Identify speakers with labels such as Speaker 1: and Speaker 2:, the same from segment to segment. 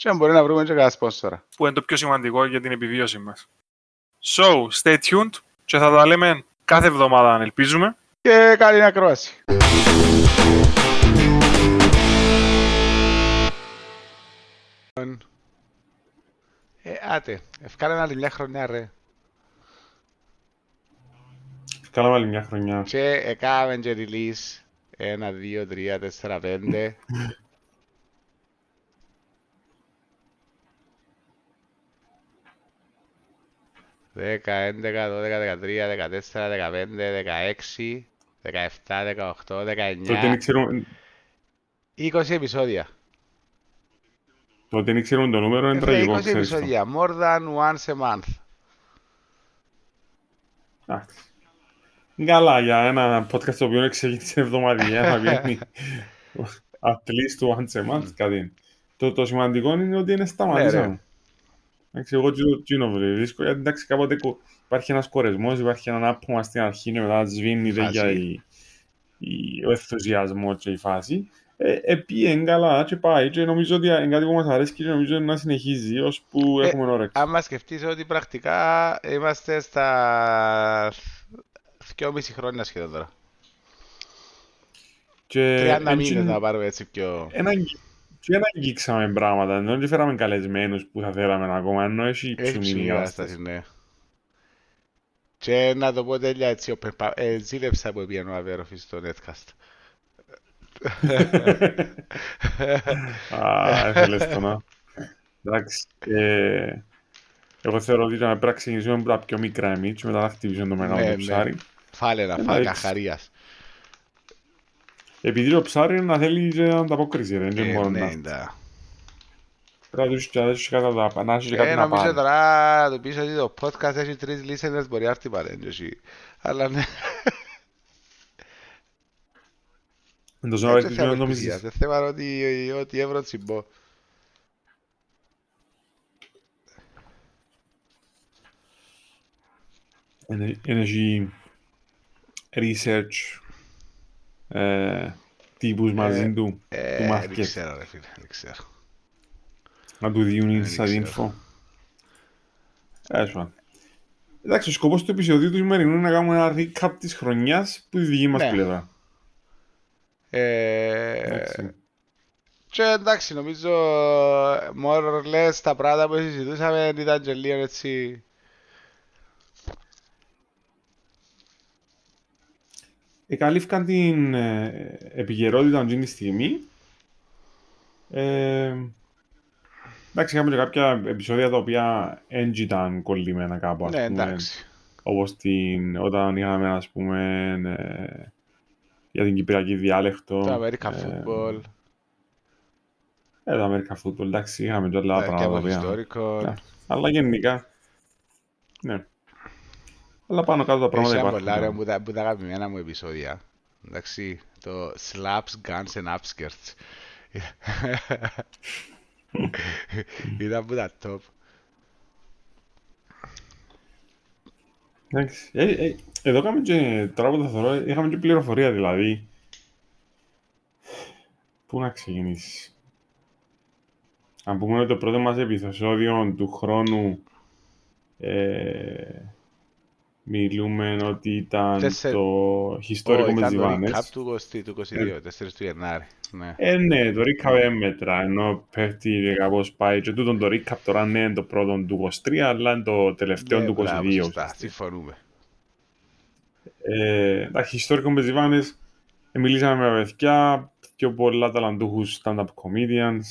Speaker 1: Και αν μπορεί να βρούμε και κανένα σπόνσορα.
Speaker 2: Που είναι το πιο σημαντικό για την επιβίωση μας. So, stay tuned και θα τα λέμε κάθε εβδομάδα αν ελπίζουμε.
Speaker 1: Και καλή ακρόαση. Ε, άτε, ευκάλαμε άλλη μια χρονιά ρε.
Speaker 3: Κάναμε άλλη μια χρονιά.
Speaker 1: Και έκαναμε και release. Ένα, δύο, τρία, τέσσερα, πέντε. Δέκα, έντεκα, δώδεκα, δεκατρία, δεκατέσσερα, δεκαπέντε, δεκαέξι, δεκαεφτά, δεκαοχτώ,
Speaker 3: Τότε δεν
Speaker 1: δεκαεννιά,
Speaker 3: ξέρουμε,
Speaker 1: είκοσι επεισόδια.
Speaker 3: τότε δεν ξέρουμε το νούμερο, είναι
Speaker 1: Ε, φίλε,
Speaker 3: τραγικό,
Speaker 1: 20
Speaker 3: ξέρεις το.
Speaker 1: επεισόδια. More than once a month.
Speaker 3: Εντάξει. Καλά, για ένα podcast το οποίο ξεκίνησε εβδομαδιαία θα βγαίνει at least once a month κάτι. είναι. Το, το σημαντικό είναι ότι είναι
Speaker 1: Ναι,
Speaker 3: σταματήσαμε.
Speaker 1: Ρε.
Speaker 3: Εντάξει, εγώ τι- τι είναι βρίσκω, γιατί εντάξει κάποτε κο- υπάρχει ένας κορεσμός, υπάρχει ένα άπωμα στην αρχή και μετά σβήνει ρε,
Speaker 1: Φάση.
Speaker 3: για η, η, ο ενθουσιασμός και η φάση. Ε, επίεν καλά και πάει και νομίζω ότι είναι κάτι που μας αρέσει και νομίζω να συνεχίζει ώσπου
Speaker 1: Ε,
Speaker 3: έχουμε όρεξη.
Speaker 1: Άμα σκεφτείς ότι πρακτικά είμαστε στα 2,5 χρόνια σχεδόν τώρα.
Speaker 3: Και
Speaker 1: 30
Speaker 3: έτσι-
Speaker 1: μήνες να πάρουμε έτσι πιο...
Speaker 3: Ένα, και να αγγίξαμε πράγματα, ενώ δεν φέραμε καλεσμένους που θα θέλαμε ακόμα, ενώ έχει
Speaker 1: Έχει
Speaker 3: ψουμινή
Speaker 1: ψηλή
Speaker 3: κατάσταση.
Speaker 1: κατάσταση, ναι. Και να το πω τέλεια έτσι, open pa- ε, ζήλεψα που πήγαινε ο Αβέροφης στο Netcast.
Speaker 3: Α, έθελες το να. Εντάξει. ε, Εγώ θεωρώ ότι πρέπει να ξεκινήσουμε από τα πιο μικρά εμείς και μετά να χτυπήσουμε το μεγάλο
Speaker 1: Ναι,
Speaker 3: το
Speaker 1: ναι.
Speaker 3: ψάρι.
Speaker 1: Φάλε να φάει
Speaker 3: Εντάξει.
Speaker 1: καχαρίας.
Speaker 3: Επειδή το ψάρι είναι να θέλει και ανταπόκριση, ρε, δεν
Speaker 1: Ε,
Speaker 3: μπορεί
Speaker 1: ναι,
Speaker 3: να...
Speaker 1: εντά.
Speaker 3: Πρέπει να τους και να δώσεις κάτι να τα- να έχεις κάτι
Speaker 1: Ε,
Speaker 3: να
Speaker 1: νομίζω
Speaker 3: πάρει.
Speaker 1: τώρα να του πεις ότι το podcast έχει τρεις listeners μπορεί να έρθει παρέντωση. Αλλά ναι,
Speaker 3: Εν τόσο
Speaker 1: έτσι
Speaker 3: να
Speaker 1: θέμα
Speaker 3: το
Speaker 1: ελπίδας.
Speaker 3: νομίζεις.
Speaker 1: Δεν θέμα ότι ότι έβρω τσιμπώ.
Speaker 3: Είναι είναι έχει research ε, τύπους μαζί του, του
Speaker 1: Ε, δεν
Speaker 3: market.
Speaker 1: ξέρω ρε φίλε, δεν ξέρω.
Speaker 3: Να του διούν
Speaker 1: δεν
Speaker 3: inside
Speaker 1: ξέρω.
Speaker 3: info. Τέλος πάντων. Εντάξει, ο σκοπός του επεισοδίου τους σημερινού είναι να κάνουμε ένα recap της χρονιάς που τη δική μας
Speaker 1: Ναι.
Speaker 3: πλευρά.
Speaker 1: Ε,
Speaker 3: Εντάξει.
Speaker 1: Και εντάξει, νομίζω more or less τα πράγματα που συζητούσαμε ήταν και λίγο έτσι
Speaker 3: Εκαλύφθηκαν την ε, επικαιρότητα αυτή τη στιγμή. Ε, εντάξει, είχαμε και κάποια επεισόδια τα οποία δεν ήταν κολλημένα κάπου, ας
Speaker 1: Ναι,
Speaker 3: πούμε.
Speaker 1: εντάξει.
Speaker 3: Όπως την, όταν είχαμε, ας πούμε, ε, για την Κυπριακή διάλεκτο.
Speaker 1: Το American
Speaker 3: ε,
Speaker 1: Football,
Speaker 3: Ε, το American Football, εντάξει, είχαμε και άλλα
Speaker 1: τα και
Speaker 3: πράγματα.
Speaker 1: από
Speaker 3: τα οποία-
Speaker 1: historical.
Speaker 3: Ναι. Αλλά γενικά, ναι. Αλλά πάνω κάτω τα
Speaker 1: Έχει
Speaker 3: πράγματα
Speaker 1: ένα
Speaker 3: υπάρχουν.
Speaker 1: πολλά ωραία που τα, που τα αγαπημένα μου επεισόδια. Εντάξει, το Slaps, Guns and Upskirts. Ήταν που τα top.
Speaker 3: Εντάξει. Ε, ε, εδώ είχαμε και, τώρα που το θεωρώ, είχαμε και πληροφορία δηλαδή. Πού να ξεκινήσεις; Αν πούμε ότι το πρώτο μας επεισόδιο του χρόνου ε, μιλούμε ότι ήταν
Speaker 1: Τέσσερι-
Speaker 3: το ιστορικό
Speaker 1: Ω,
Speaker 3: με
Speaker 1: ήταν το recap
Speaker 3: Ζιβάνες.
Speaker 1: του 20 του 22, 4 του Γενάρη. Ναι.
Speaker 3: Ε, ναι, το recap δεν μέτρα, ενώ πέφτει και κάπως πάει και τούτον το recap τώρα ναι είναι το πρώτο του 23, αλλά είναι το τελευταίο
Speaker 1: Ναι,
Speaker 3: του 22.
Speaker 1: μπράβο, σωστά,
Speaker 3: ουσιαστικά.
Speaker 1: συμφωνούμε.
Speaker 3: Ε, εντάξει, ιστορικό με Ζιβάνες, ε, μιλήσαμε με παιδιά, πιο πολλά ταλαντούχους stand-up comedians,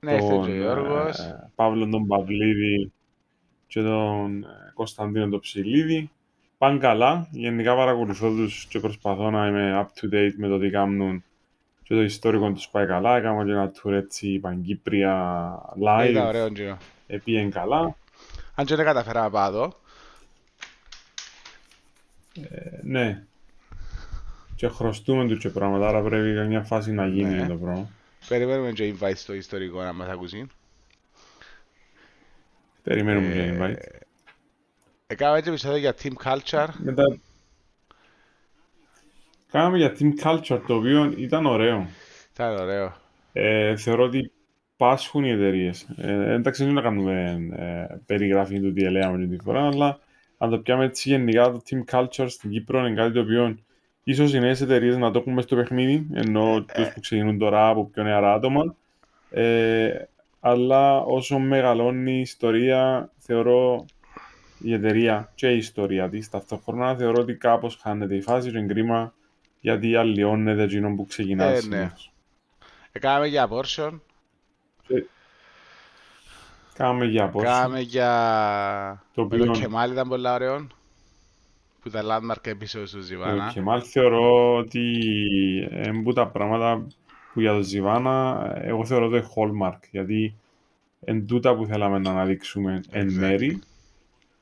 Speaker 1: Ναι, ήρθε
Speaker 3: τον
Speaker 1: και ο Γιώργος.
Speaker 3: ε, Παύλο τον Παυλίδη και τον ε, Κωνσταντίνο τον Ψηλίδη. Πάνε καλά, γενικά παρακολουθώ τους και προσπαθώ να είμαι up to date με το τι κάνουν και το ιστορικό τους πάει καλά, έκαμε και ένα tour έτσι Παγκύπρια live,
Speaker 1: Ήταν ωραίο γύρω.
Speaker 3: επίεν καλά.
Speaker 1: Αν και δεν καταφέρα να πάω εδώ,
Speaker 3: Ε, ναι. Και χρωστούμε τους και πράγματα, άρα πρέπει καμιά φάση να γίνει
Speaker 1: Ναι.
Speaker 3: το πράγμα.
Speaker 1: περιμένουμε και invite στο ιστορικό να μας ακούσει.
Speaker 3: Περιμένουμε και
Speaker 1: Ε,
Speaker 3: invite.
Speaker 1: Έκαμε και επεισόδιο για team culture.
Speaker 3: Μετά... Κάναμε για team culture, το οποίο ήταν ωραίο.
Speaker 1: Ήταν ωραίο.
Speaker 3: Ε, θεωρώ ότι πάσχουν οι εταιρείες. Ε, εντάξει, δεν να κάνουμε ε, περιγραφή του τι λέμε την φορά, αλλά αν το πιάμε έτσι γενικά, το team culture στην Κύπρο είναι κάτι το οποίο ίσως οι νέες εταιρείες να το έχουν μες στο παιχνίδι, ενώ τους που ξεκινούν τώρα από πιο νεαρά άτομα. Ε, αλλά όσο μεγαλώνει η ιστορία, θεωρώ η εταιρεία και η ιστορία της ταυτόχρονα θεωρώ ότι κάπως χάνεται η φάση και είναι κρίμα γιατί αλλοιώνεται εκείνο που ξεκινά
Speaker 1: Ε, ναι.
Speaker 3: συνήθως.
Speaker 1: Έκαμε για abortion.
Speaker 3: Κάμε για απόψη.
Speaker 1: Έκαμε για...
Speaker 3: Το
Speaker 1: Με το
Speaker 3: οποίο
Speaker 1: Κεμάλ ήταν πολλά ωραίο. Που ήταν landmark episode του
Speaker 3: το
Speaker 1: Ζιβάνα.
Speaker 3: Κεμάλ θεωρώ ότι είναι που τα πράγματα που για το Ζιβάνα εγώ θεωρώ το είναι hallmark γιατί εν τούτα που θέλαμε να αναδείξουμε εν
Speaker 1: Exactly.
Speaker 3: μέρη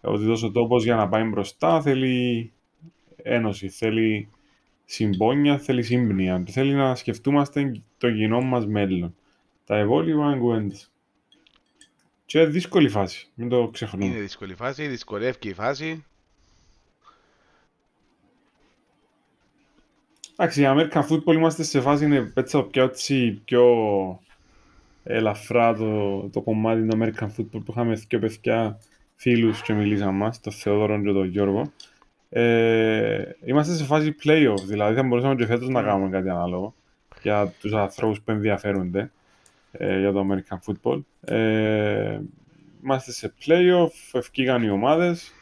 Speaker 3: ότι τόσο τόπος για να πάει μπροστά θέλει ένωση, θέλει συμπόνια, θέλει σύμπνοια, θέλει να σκεφτούμαστε το κοινό μας μέλλον. Τα υπόλοιπα είναι κουβέντες. Και δύσκολη φάση, μην το ξεχνούμε.
Speaker 1: Είναι δύσκολη φάση, δυσκολεύει η φάση.
Speaker 3: Εντάξει, για American Football είμαστε σε φάση είναι έτσι πιο, έτσι, πιο ελαφρά το, το κομμάτι του American Football που είχαμε δύο παιδιά φίλους και μιλήσαμε μας, τον Θεόδωρο και τον Γιώργο. Ε, είμαστε σε φάση playoff, δηλαδή θα μπορούσαμε και φέτος να κάνουμε κάτι ανάλογο για τους ανθρώπους που ενδιαφέρονται ε, για το American Football. Ε, είμαστε σε playoff, ευκήγαν οι ομάδες,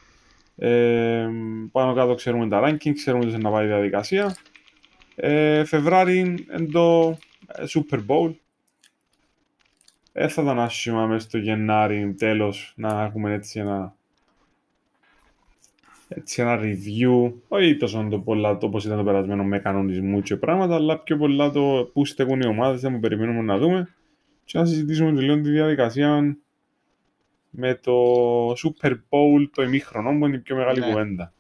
Speaker 3: ε, πάνω κάτω ξέρουμε τα ranking, ξέρουμε πώς να πάει η διαδικασία. Ε, Φεβράρι είναι το ε, Super Bowl. Ε, θα ήταν άσχημα μέσα στο Γενάρη τέλος να έχουμε έτσι ένα έτσι ένα review, όχι τόσο το πολλά το πώς ήταν το περασμένο με κανονισμού και πράγματα, αλλά πιο πολλά το πού στέκουν οι ομάδες, δεν που περιμένουμε να δούμε και να συζητήσουμε και λίγο τη διαδικασία με το Super Bowl το ημίχρονο που είναι η πιο μεγάλη
Speaker 1: Ναι.
Speaker 3: κουβέντα.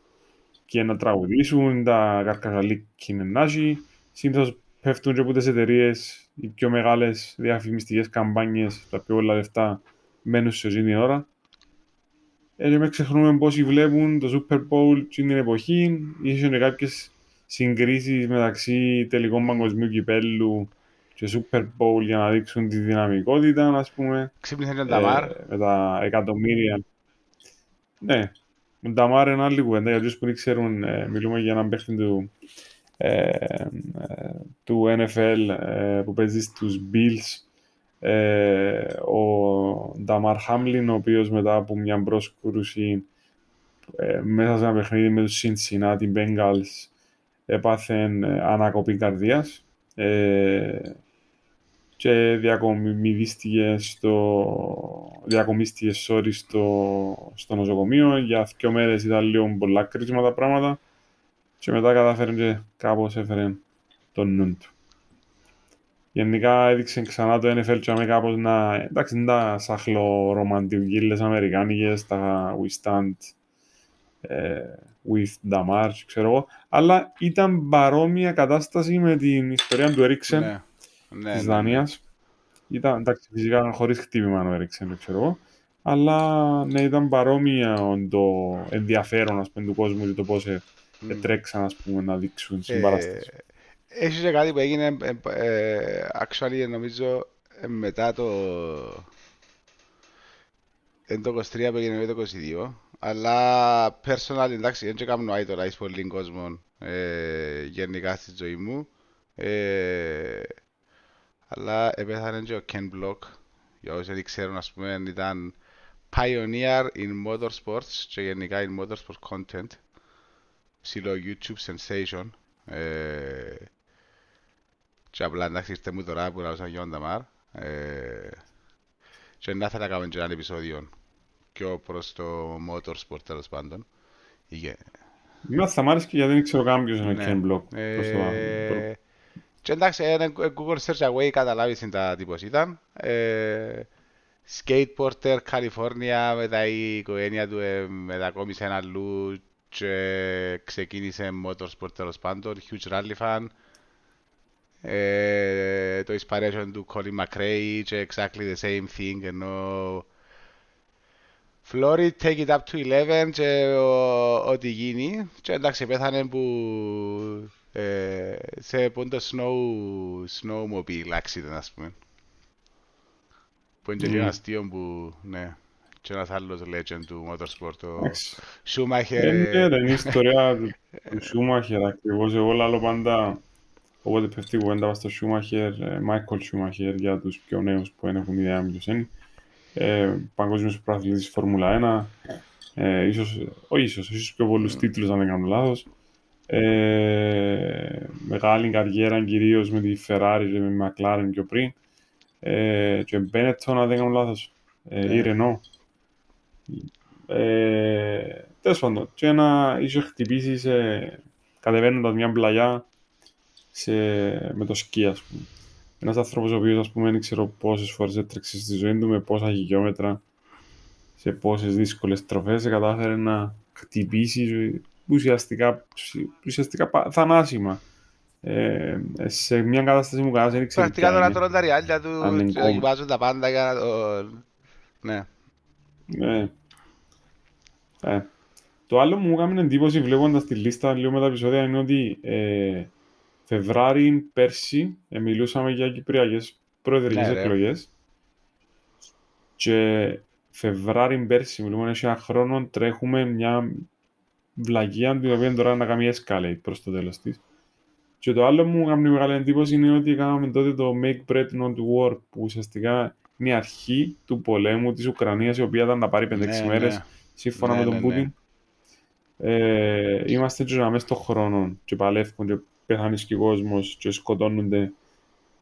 Speaker 3: Και να τραγουδήσουν τα καρκαζαλί κινενάζι. Συνήθως πέφτουν και από τις εταιρείες οι πιο μεγάλες διαφημιστικές καμπάνιες, τα πιο πολλά λεφτά μένουν σε εκείνη την ώρα. Ε, και μες ξεχνούμε πόσοι βλέπουν το Super Bowl την εποχή. Ίσως είναι κάποιες συγκρίσεις μεταξύ τελικών παγκοσμίου κυπέλου και Super Bowl για να δείξουν τη δυναμικότητα, ας πούμε.
Speaker 1: Ξύπνησε και ο Νταμάρ.
Speaker 3: Ε, με τα εκατομμύρια. Ναι, με τον Νταμάρ είναι άλλη κουβέντα. Για τους που δεν ξέρουν, ε, μιλούμε για έναν παίχτη του, ε, ε, του NFL ε, που παίζει στους Bills. Ε, ο Νταμάρ Χάμλιν, ο οποίος μετά από μια πρόσκρουση ε, μέσα σε ένα παιχνίδι με τους Cincinnati Bengals έπαθε ε, ανακοπή καρδίας. Ε, και διακομιδίστηκε στο, διακομίστηκες sorry, στο, στο νοσοκομείο. Για δύο μέρες ήταν λίγο πολλά κρίσιμα τα πράγματα και μετά κατάφερε και κάπως έφερε τον νου του. Γενικά έδειξε ξανά το NFL και άμε κάπως να... Εντάξει, είναι τα σαχλορομαντιουγκίλες αμερικάνικες, τα We Stand ε, with Damar, ξέρω εγώ. Αλλά ήταν παρόμοια κατάσταση με την ιστορία του Έριξεν
Speaker 1: Ναι. Ναι,
Speaker 3: της
Speaker 1: ναι, ναι.
Speaker 3: Δανίας. Ήταν, εντάξει, φυσικά χωρίς χτύπημα ο Έριξεν, ξέρω εγώ. Αλλά ναι, ήταν παρόμοια το ενδιαφέρον ας πούμε, του κόσμου και το πώς ε,
Speaker 1: Μμ.
Speaker 3: τρέξαν ας πούμε, να δείξουν
Speaker 1: Ε,
Speaker 3: συμπαράσταση.
Speaker 1: Έχεις και κάτι που έγινε, ε, ε, actually νομίζω ε, μετά το εν το 23 που έγινε με το 22 αλλά personal εντάξει δεν και κάνω idolize πολύ κόσμο ε, γενικά στη ζωή μου ε, αλλά επέθανε και ο Ken Block. Για όσοι δεν ξέρουν ας πούμε ήταν pioneer in motorsports και γενικά in motorsport content. Ψηλό YouTube sensation. Ε, και απλά εντάξει ήρθε μου τώρα που ρωτάω για τον Ταμάρ ε, και να ήθελα να κάνουμε και ένα επεισόδιο. Πιο προς το motorsport τέλος πάντων. Είχε-
Speaker 3: Εμένα θα μ' άρεσε και γιατί δεν ξέρω καν ποιος είναι ο
Speaker 1: Ναι.
Speaker 3: Ken Block.
Speaker 1: Και εντάξει, ένα Google Search Away καταλάβεις τα τύπος ήταν. Ε, skateboarder, California, μετά η οικογένεια του ε, μετακόμισε ένα αλλού και ξεκίνησε motorsport τέλος πάντων, huge rally fan. Ε, το inspiration του Colin McRae και exactly the same thing, ενώ Flory take it up to 11 και ό,τι γίνει και εντάξει πέθανε που ε, σε πόντο snow, snowmobile accident ας πούμε. Που είναι και λίγο αστείο που ναι και ένας άλλος legend του motorsport ο Schumacher.
Speaker 3: Ε, ναι, είναι η ιστορία του Schumacher ακριβώς. Εγώ λάλλω πάντα όποτε πέφτει κουβέντα στο Schumacher Michael Schumacher για τους πιο νέους που δεν έχουν ιδέα ποιος είναι. Ε, παγκόσμιος προαθλητής Φόρμουλα 1, ε, ίσως, όχι ίσως, ίσως πιο πολλούς τίτλους αν δεν κάνω λάθος. Ε, μεγάλη καριέρα κυρίως με τη Ferrari και με τη McLaren πιο πριν. Ε, και Benetton αν δεν κάνω λάθος, ε, ή Renault. Ε, τέλος πάντων, και ένα ίσως χτυπήσει σε, κατεβαίνοντας μια πλαγιά σε, με το σκι, ας πούμε. Ένας άνθρωπος ο οποίος, ας πούμε, δεν ξέρω πόσες φορές έτρεξε στη ζωή του με πόσα χιλιόμετρα σε πόσες δύσκολες τροφές, κατάφερε να χτυπήσει ουσιαστικά, ουσιαστικά θανάσιμα. Ε, σε μια κατάσταση μου κανένας δεν ήξερε.
Speaker 1: Πρακτικά τώρα τρώνε τα ριάλια του, βάζουν τα πάντα για να το... Ναι.
Speaker 3: Ναι. Ε. Το άλλο μου έκανε εντύπωση βλέποντας τη λίστα λίγο με τα επεισόδια είναι ότι ε, Φεβράρι πέρσι ε, μιλούσαμε για κυπριακές προεδρικές ναι, εκλογές και Φεβράρι πέρσι, μιλούμε σε ένα χρόνο, τρέχουμε μια βλαγία την οποία τώρα να κάνει escalate προς το τέλος της. Και το άλλο μου έκανε μεγάλη εντύπωση είναι ότι κάναμε τότε το Make Bread Not War που ουσιαστικά είναι η αρχή του πολέμου της Ουκρανίας η οποία ήταν να πάρει 5-6 ναι, μέρες ναι. σύμφωνα ναι, με τον ναι, Πούτιν. Ε, είμαστε και μέσα στον χρόνο και παλεύουμε και πεθάνει και ο κόσμος και σκοτώνονται.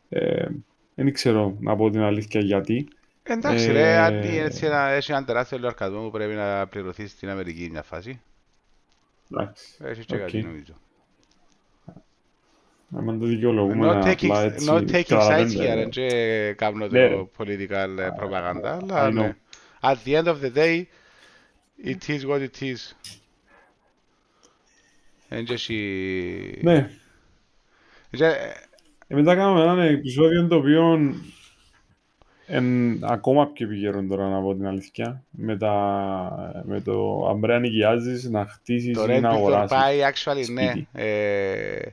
Speaker 3: Ε, δεν ξέρω να πω την αλήθεια γιατί.
Speaker 1: Εντάξει, ε, ρε, αν έτσι ένα, έχει ένα τεράστιο λογαριασμό που πρέπει να πληρωθεί στην Αμερική μια φάση.
Speaker 3: Εντάξει.
Speaker 1: Έχει και okay. κάτι νομίζω.
Speaker 3: Αν το δικαιολογούμε
Speaker 1: not taking, απλά έτσι... Not taking sides here, και κάνω το ναι. political propaganda, αλλά ναι. At the end of the day, it is what it is.
Speaker 3: Ναι. Ε, μετά κάναμε ένα επεισόδιο το οποίο είναι ακόμα πιο επικαιρόν τώρα να πω την αλήθεια. Με, τα, με το αν πρέπει να νοικιάζεις, να χτίσεις ή να αγοράσεις.
Speaker 1: Το πάει actually, ναι. Ε,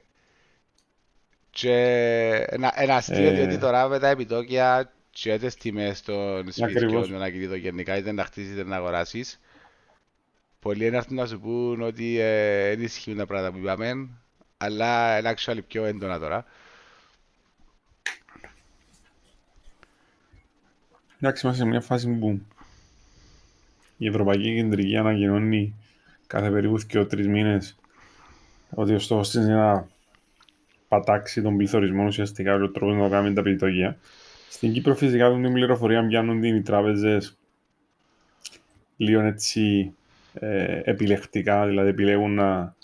Speaker 1: και ένα, ένα αστείο ε, διότι τώρα με τα επιτόκια και τις τιμές των σπιτιών με ένα κινητό γενικά είτε να χτίσεις είτε να αγοράσεις πολλοί είναι να σου πούν ότι δεν ε, ισχύουν τα πράγματα που είπαμε αλλά είναι actually πιο έντονα τώρα.
Speaker 3: Εντάξει, είμαστε σε μια φάση που η Ευρωπαϊκή Κεντρική ανακοινώνει κάθε περίπου και τρεις μήνες ότι ο στόχος της είναι να πατάξει τον πληθωρισμό ουσιαστικά ο τρόπο να κάνει τα επιτόκια. Στην Κύπρο φυσικά την πληροφορία πιάνουν οι τράπεζες λίγο έτσι ε, επιλεκτικά, δηλαδή επιλέγουν να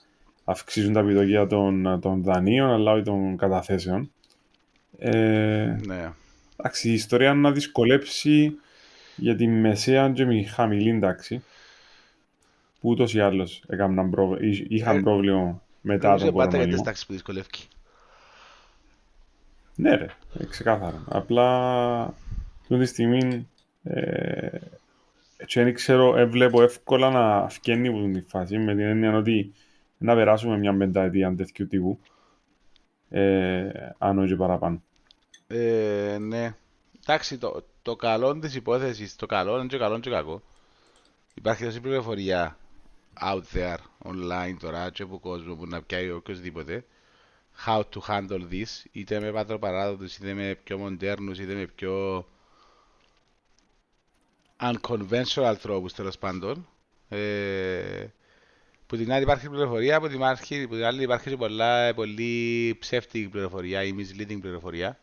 Speaker 3: αυξήσουν τα επιτοκία των, των δανείων αλλά όχι των καταθέσεων. Ε,
Speaker 1: ναι.
Speaker 3: Εντάξει, η ιστορία να δυσκολέψει για τη μεσαία και μη χαμηλή τάξη που ούτως ή άλλως προ... είχαν ε, πρόβλημα μετά τον κορονοϊό.
Speaker 1: Δεν πάντα που δυσκολεύει.
Speaker 3: Ναι ρε, ε, ξεκάθαρα. Απλά αυτή τη στιγμή ε, έτσι δεν ξέρω, ε, βλέπω εύκολα να φκένει από την φάση με την έννοια ότι να περάσουμε μια πενταετία τέτοιου τύπου. Ε, αν όχι παραπάνω.
Speaker 1: Ε, ναι. Εντάξει, το, το καλό της υπόθεσης, το καλό είναι και καλό και κακό. Υπάρχει τόση πληροφορία out there, online τώρα, και από κόσμο που να πιάει οποιοδήποτε. How to handle this, είτε με πατροπαράδοτους, είτε με πιο μοντέρνους, είτε με πιο unconventional τρόπους τέλος πάντων. Ε, που την άλλη υπάρχει πληροφορία, που την, άλλη, που την άλλη υπάρχει και πολλά, πολύ ψεύτικη πληροφορία ή misleading πληροφορία.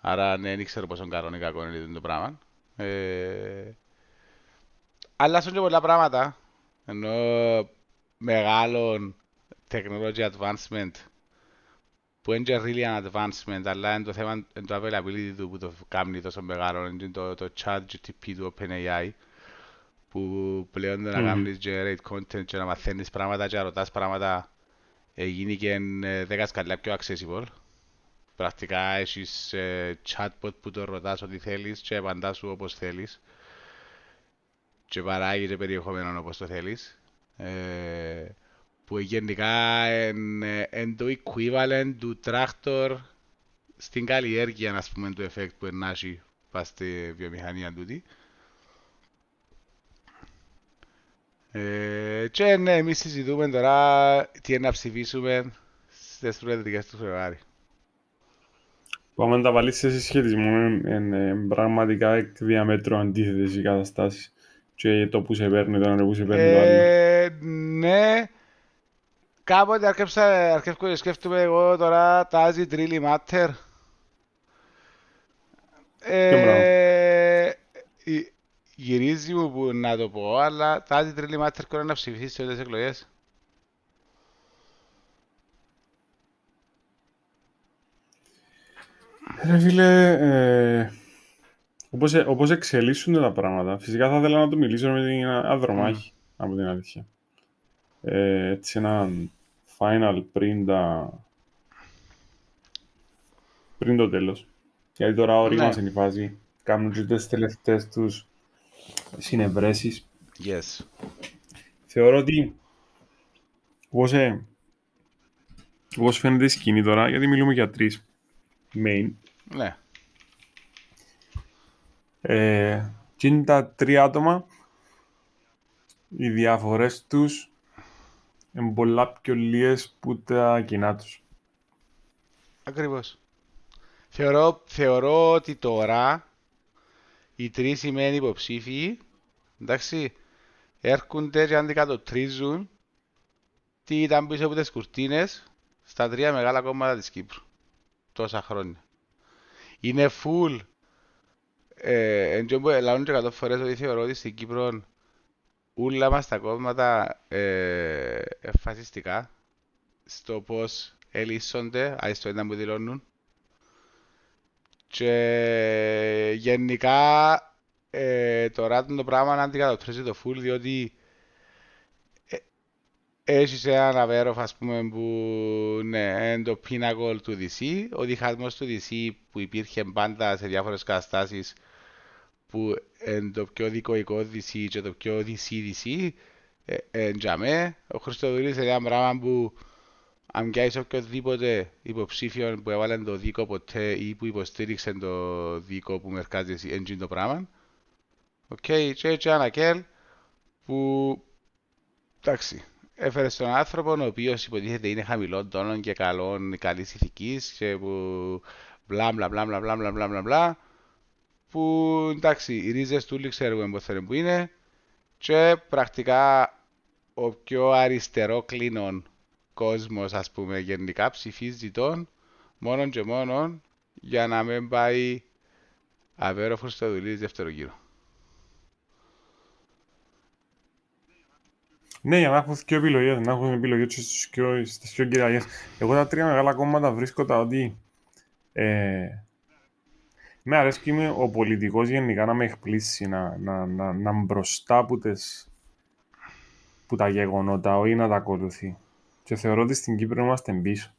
Speaker 1: Άρα ναι, δεν ξέρω πόσο καλό είναι κακό είναι το πράγμα. Ε, αλλάσουν και πολλά πράγματα. Ενώ μεγάλο technology advancement που που είναι και really an advancement, αλλά είναι το θέμα είναι το availability του που το κάνει τόσο μεγάλο, είναι το, το chat GTP του OpenAI, που πλέον να
Speaker 3: Μμμ.
Speaker 1: κάνεις generate content και να μαθαίνεις πράγματα και να ρωτάς πράγματα έγινε και ε, δέκα σκαλιά πιο accessible. Πρακτικά έχεις ε, chatbot που το ρωτάς ό,τι θέλεις και απαντάς σου όπως θέλεις και παράγει και περιεχόμενο όπως το θέλεις. Ε, που γενικά είναι είναι το equivalent του tractor στην καλλιέργεια, ας πούμε, του effect που είναι έχει πας στη βιομηχανία τούτη. Ε, και ναι, εμείς συζητούμε τώρα τι είναι να ψηφίσουμε στις προεδρικές του Φεβρουάρη.
Speaker 3: Που άμα τα βάλεις σε συσχετισμό είναι πραγματικά εκ διαμέτρου αντίθετες οι καταστάσεις και το που σε παίρνει το ένα που σε παίρνει το άλλο.
Speaker 1: Ε, ναι, κάποτε αρκεύσα, αρκεύω και σκέφτομαι εγώ τώρα τα Azi Really Matter. Ε, γυ- γυρίζει μου που να το πω, αλλά τα Azi Really Matter μπορεί να ψηφίσει σε όλες τις εκλογές.
Speaker 3: Ρε φίλε, ε, όπως, ε- όπως εξελίσσονται τα πράγματα, φυσικά θα ήθελα να το μιλήσω με την Αδρομάχη, από την αλήθεια. Ε, έτσι ένα final πριν τα... πριν το τέλος. Γιατί τώρα ορίμασε η φάση, κάνουν και τις τελευταίες τους συνευρέσεις.
Speaker 1: Yes.
Speaker 3: Θεωρώ ότι όπως, ε, όπως φαίνεται η σκηνή τώρα, γιατί μιλούμε για τρεις main,
Speaker 1: Ναι.
Speaker 3: Ε, και είναι τα τρία άτομα, οι διαφορές τους είναι πολλά πιο λίγες που τα κοινά τους.
Speaker 1: Ακριβώς. Θεωρώ, θεωρώ ότι τώρα οι τρεις σημαίνει υποψήφοι, εντάξει, έρχονται και αντικατοπτρίζουν τι ήταν πίσω από τις κουρτίνες στα τρία μεγάλα κόμματα της Κύπρου. Τόσα χρόνια. Είναι full. Ε, εν τω που λαούν και εκατό φορές ότι θεωρώ ότι στην Κύπρο όλα μας τα κόμματα ε, ε, φασιστικά στο πώς ελίσσονται, άιστο ήταν που δηλώνουν. Και γενικά ε, τώρα το πράγμα να αντικατοπτρίζει το full διότι ε, έχεις έναν αβέροφ ας πούμε που ναι, είναι το pinnacle του DC, ο διχασμός του DC που υπήρχε πάντα σε διάφορες καταστάσεις που είναι το πιο δικοϊκό DC και το πιο DC-DC ε, ε, τζαμέ. Ο Χριστοδουλής είναι ένα πράγμα που αν πιάσεις οποιοδήποτε υποψήφιο που έβαλε το δίκο ποτέ ή που υποστήριξε το δίκο που μερκάζει εσύ, έτσι το πράγμα. Οκ, και έτσι ένα κέλ που, εντάξει, έφερες στον άνθρωπο ο οποίος υποτίθεται είναι χαμηλών τόνων και καλών, καλής ηθικής και που μπλα μπλα μπλα μπλα μπλα μπλα μπλα μπλα μπλα που εντάξει, οι ρίζες του όλοι ξέρουμε πώς θέλουν που είναι και πρακτικά ο πιο αριστερό κλίνον κόσμος ας πούμε γενικά ψηφίζει τον μόνον και μόνον για να μην πάει αβέροφος στο δουλεί δεύτερο γύρο.
Speaker 3: Ναι, για να έχουν δύο επιλογές, να έχουν επιλογές και στις πιο, στις πιο κυριακές. Εγώ τα τρία μεγάλα κόμματα βρίσκω τα ότι ε, με αρέσκει με ο πολιτικός γενικά να με εκπλήσει, να, να, να, να είναι μπροστά από, τις, που τα γεγονότα, όχι να τα ακολουθεί. Και θεωρώ ότι στην Κύπρο είμαστε πίσω.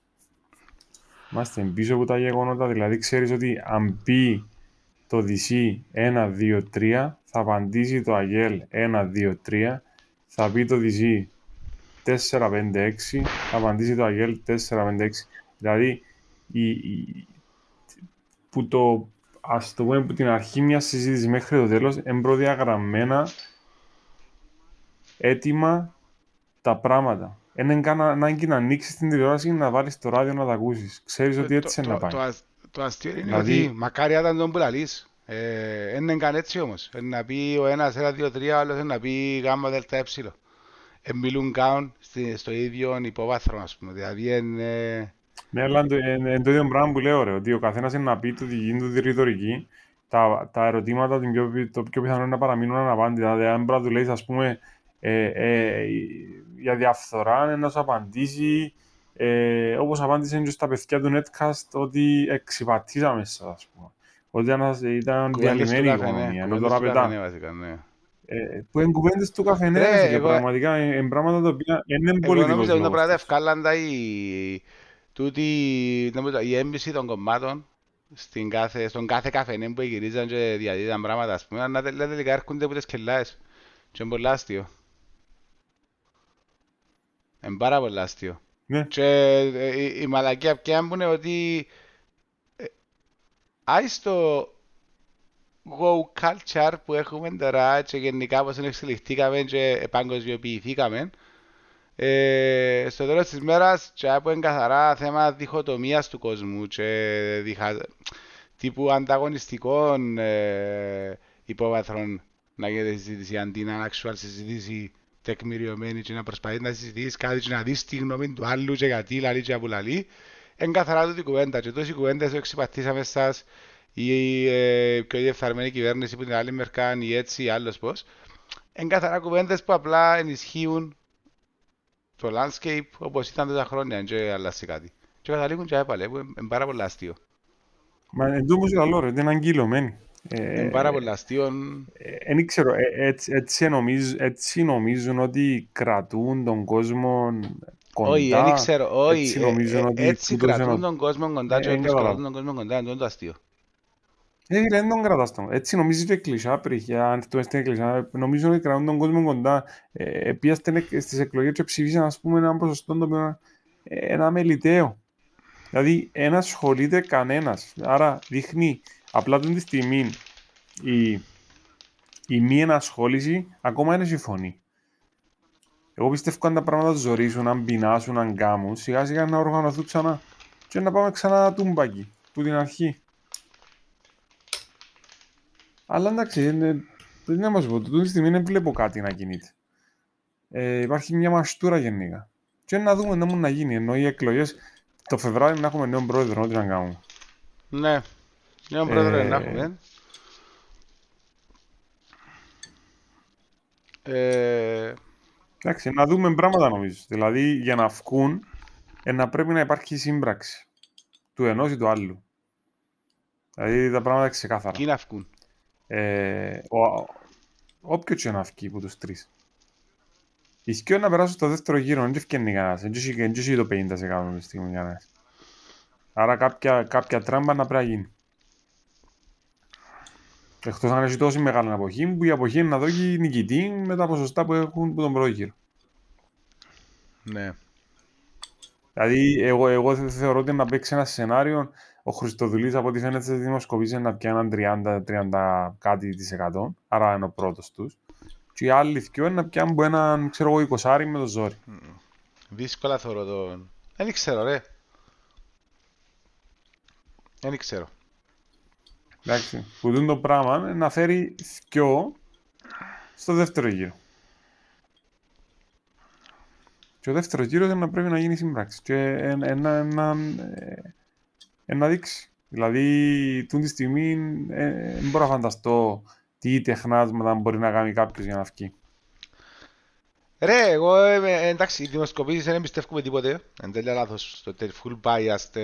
Speaker 3: Είμαστε πίσω από τα γεγονότα, δηλαδή ξέρεις ότι αν πει το DC 1, 2, 3, θα απαντήσει το ΑΓΕΛ 1, 2, 3, θα πει το DC 4, 5, 6, θα απαντήσει το ΑΓΕΛ 4, 5, 6. Δηλαδή, η, η, που το, ας το πούμε, που την αρχή μιας συζήτησης μέχρι το τέλος, είναι προδιαγραμμένα έτοιμα τα πράγματα. Είναι καν ανάγκη να ανοίξεις την τηλεόραση και να βάλεις το ράδιο να τα ακούσεις. Ξέρεις ότι έτσι
Speaker 1: το,
Speaker 3: είναι να
Speaker 1: το,
Speaker 3: πάει.
Speaker 1: το, ασ- το αστείο είναι
Speaker 3: Δηλαδή-
Speaker 1: ότι μακάρι ήταν τον που λαλείς. Ε, είναι καν έτσι όμως. Είναι να πει ο ένας 1, 2, 3, ο άλλος είναι να πει γάμμα δελτα ε. Ε, μιλούν καν στη- στο ίδιο υπόβαθρο, ας πούμε. Δηλαδή είναι...
Speaker 3: Ναι, αλλά είναι είναι το ίδιο πράγμα που λέω, ρε, ότι ο καθένας είναι να πει το δική του τη ρητορική, τα, τα ερωτήματα το πιο, πι- το πιο πιθανό είναι να παραμείνουν αναπάντητα. Δηλαδή, αν πρέπει να του λέεις, ας πούμε, ε, ε, για διαφθορά, να σου απαντήσει ε, όπως απάντησε και στα παιδιά του Netcast, ότι εξυπατήσαμε σας, ας πούμε. Ότι ένας, ήταν διαλυμένη η οικονομία, ενώ τώρα πετά.
Speaker 1: Ναι.
Speaker 3: Ε, που είναι κουβέντες του καφενέ,
Speaker 1: Ρε,
Speaker 3: και
Speaker 1: εγώ-
Speaker 3: πραγματικά είναι πράγματα τα οποία είναι
Speaker 1: Εγώ
Speaker 3: πολιτικός
Speaker 1: νόμιζα ότι τα
Speaker 3: λόγος.
Speaker 1: πράγματα ευκάλαντα η, τούτη, νομίζω, η έμπιση των κομμάτων στην κάθε, στον κάθε καφενέ που γυρίζαν και διαδίδαν πράγματα, ας πούμε, αλλά τελικά τελικά έρχονται από τις κελάες. Και είναι πολύ άστιο. Είναι πάρα πολύ άστιο.
Speaker 3: Ναι.
Speaker 1: Και ε, η, η μαλακία πια μου είναι ότι ε, άις το go culture που έχουμε τώρα και γενικά πώς εξελιχθήκαμε και παγκοσμιοποιηθήκαμε ε, στο τέλος της μέρας και από είναι καθαρά θέμα διχοτομίας του κόσμου και διχα... τύπου ανταγωνιστικών ε, υπόβαθρων να γίνεται συζήτηση αντί να είναι actual συζήτηση τεκμηριωμένη και να προσπαθεί να συζητήσεις κάτι και να δεις τη γνώμη του άλλου και γιατί λαλεί και απουλαλεί είναι καθαρά τούτη κουβέντα και τόσοι κουβέντες εξυπατήσαμε σας η ε, πιο διεφθαρμένη κυβέρνηση που την άλλη μερικά ή έτσι ή άλλος πώς. Είναι καθαρά κουβέντες που απλά ενισχύουν το landscape όπως ήταν τόσα χρόνια και αλλάζει κάτι. Και καταλήγουν και έπαλε που είναι πάρα πολύ αστείο.
Speaker 3: Μα εν τω όμως καλό ρε, είναι αγκυλωμένοι. Ε,
Speaker 1: είναι πάρα πολύ αστείο
Speaker 3: Δεν ε, ξέρω, ε, έτσι, έτσι, νομίζ, έτσι νομίζουν ότι κρατούν τον κόσμο κοντά.
Speaker 1: όχι δεν ξέρω όχι
Speaker 3: έτσι
Speaker 1: ε,
Speaker 3: νομίζουν
Speaker 1: ε,
Speaker 3: ότι
Speaker 1: έτσι
Speaker 3: τούτος είναι
Speaker 1: κρατούν
Speaker 3: ο-
Speaker 1: τον κόσμο κοντά και
Speaker 3: Ε,
Speaker 1: όπως
Speaker 3: καταλάβω.
Speaker 1: κρατούν τον κόσμο κοντά είναι το αστείο
Speaker 3: Ε, ρε, δεν τον κρατάς τον. Έτσι νομίζεις και εκκλησιά πριν, αν το στην εκκλησιά. Νομίζω ότι κρατούν τον κόσμο κοντά. Ε, πήγαν στις εκλογές και ψηφίσαν, ας πούμε, έναν ποσοστό το οποίο είναι ένα μελιτέο. Δηλαδή, δεν ασχολείται κανένας. Άρα, δείχνει απλά την της στιγμή η, η μη ενασχόληση ακόμα είναι συμφωνή. Εγώ πιστεύω αν τα πράγματα ζορίσουν, αν πεινάσουν, αν κάμουν, σιγά σιγά να οργανωθούν ξανά. Και να πάμε ξανά τούμπακι, που την αρχή. Αλλά εντάξει, είναι, δεν να μας πω, τούτη τη στιγμή δεν βλέπω κάτι να κινείται. Ε, υπάρχει μια μαστούρα γενικά. Και να δούμε να μου να γίνει, ενώ οι εκλογές το Φεβράριο να έχουμε νέον πρόεδρο, ό,τι να κάνουμε.
Speaker 1: ναι νέο πρόεδρο
Speaker 3: Ε,
Speaker 1: να έχουμε ε,
Speaker 3: Εντάξει, να δούμε πράγματα νομίζω. Δηλαδή, για να βγουν, ε, να πρέπει να υπάρχει σύμπραξη του ενός ή του άλλου. Δηλαδή, τα πράγματα ξεκάθαρα.
Speaker 1: Ποιοι να βγουν;
Speaker 3: Ε, ο, όποιος και να βγει από τους τρεις. Οι σκιό να περάσουν στο δεύτερο γύρο, δεν ευκαινεί κανένας. Δεν έχει- δεν έχει το 50% τη στιγμή κανένας. Άρα κάποια, κάποια τράμπα να πρέπει να γίνει. Εκτός αν έχει τόση μεγάλη αποχή, που η αποχή είναι να δώσει νικητή με τα ποσοστά που έχουν από τον πρώτο γύρο.
Speaker 1: Ναι.
Speaker 3: Δηλαδή, εγώ, εγώ θε- θεωρώ ότι να παίξει ένα σενάριο, ο Χριστοδουλής από ό,τι φαίνεται στις δημοσκοπήσεις είναι να πιάνει έναν 30-30 κάτι της εκατό, άρα είναι ο πρώτος τους. Και οι άλλοι δυο είναι να πιάνουν από έναν, ξέρω εγώ, 20 με το ζόρι.
Speaker 1: Δύσκολα θεωρώ τον. Δεν ξέρω, ρε. Δεν ξέρω.
Speaker 3: Εντάξει, που δουν το πράγμα είναι να φέρει δυο στο δεύτερο γύρο. Και ο δεύτερος γύρος είναι να πρέπει να γίνει σύμπραξης. Και ένα, ένα, ένα, ε, ε, να δείξει. Δηλαδή, τούτη τη στιγμή ε, δεν μπορώ να φανταστώ τι τεχνάσματα μπορεί να κάνει κάποιος για να βγει.
Speaker 1: Ρε, εγώ ε, εντάξει, οι δημοσκοπήσεις δεν εμπιστεύομαι τίποτε. Εν τέλεια λάθος. Το τε- full biased.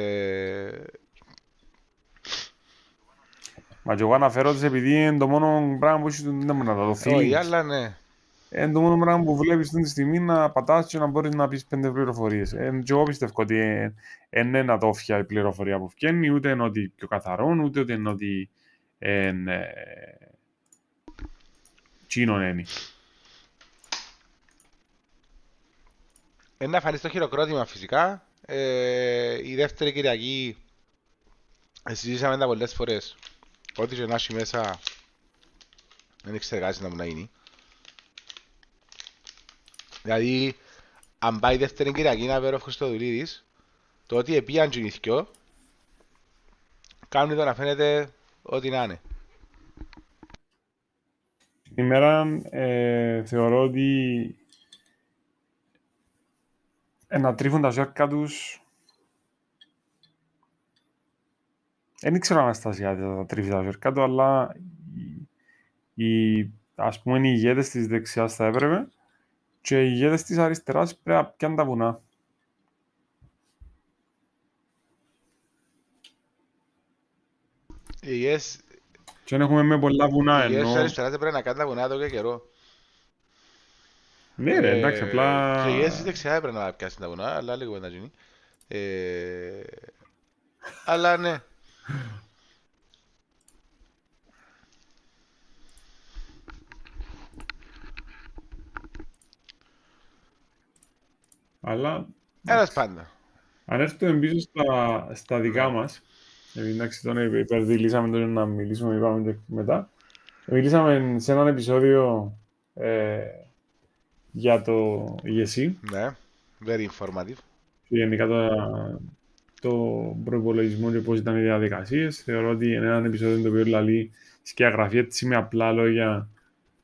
Speaker 1: Ε,
Speaker 3: Μα και εγώ αναφέρω επειδή είναι το μόνο πράγμα που έχεις το, δεν μπορεί να το
Speaker 1: Όχι,
Speaker 3: feeling.
Speaker 1: αλλά ναι.
Speaker 3: Είναι το μόνο πράγμα που βλέπεις αυτή τη στιγμή να πατάς και να μπορείς να πεις πέντε πληροφορίες. Ε, και εγώ πιστεύω ότι ε, εν είναι ατόφια η πληροφορία που βγαίνει, ούτε είναι ότι πιο καθαρό, ούτε ότι είναι ότι εν, ε, τσίνον είναι.
Speaker 1: Ένα φανεί στο χειροκρότημα φυσικά. Ε, η δεύτερη Κυριακή ε, συζήτησαμε τα πολλές φορές. Ό,τι και να έχει μέσα δεν ήξερε κάτι να μου να γίνει. Δηλαδή, αν πάει η δεύτερη Κυριακή να φέρω ο Χριστοδουλίδης, το ότι επίαν και οι δυο, κάνουν το να φαίνεται ό,τι να είναι.
Speaker 3: Σήμερα ε, θεωρώ ότι ε, να τρίβουν τα ζόρκα τους Ε, δεν ξέρω αν στασιάζει τα τριβιζάζερ κάτω, αλλά οι, ας πούμε, οι ηγέτες της δεξιάς θα έπρεπε και οι ηγέτες της αριστεράς πρέπει να τα βουνά. Και αν έχουμε με πολλά βουνά,
Speaker 1: εννοώ...
Speaker 3: Οι
Speaker 1: ηγέτες της πρέπει να κάνουν τα βουνά εδώ και καιρό.
Speaker 3: Ναι ρε,
Speaker 1: ε,
Speaker 3: εντάξει,
Speaker 1: απλά... Οι ηγέτες της έπρεπε να πιάσουν τα βουνά, αλλά λίγο γίνει. Ε, αλλά ναι,
Speaker 3: αλλά
Speaker 1: Ένας πάντα.
Speaker 3: αν έρθουμε πίσω στα, στα δικά μας, επειδή εντάξει τον υπε- υπερδιλήσαμε τώρα να μιλήσουμε, είπαμε και μετά. Μιλήσαμε σε έναν επεισόδιο ε, για το ηγεσί
Speaker 1: Ναι. Very informative.
Speaker 3: και γενικά το, το προπολογισμό και πώς ήταν οι διαδικασίες. Θεωρώ ότι είναι ένα επεισόδιο το οποίο λέει σκιαγραφεί έτσι με απλά λόγια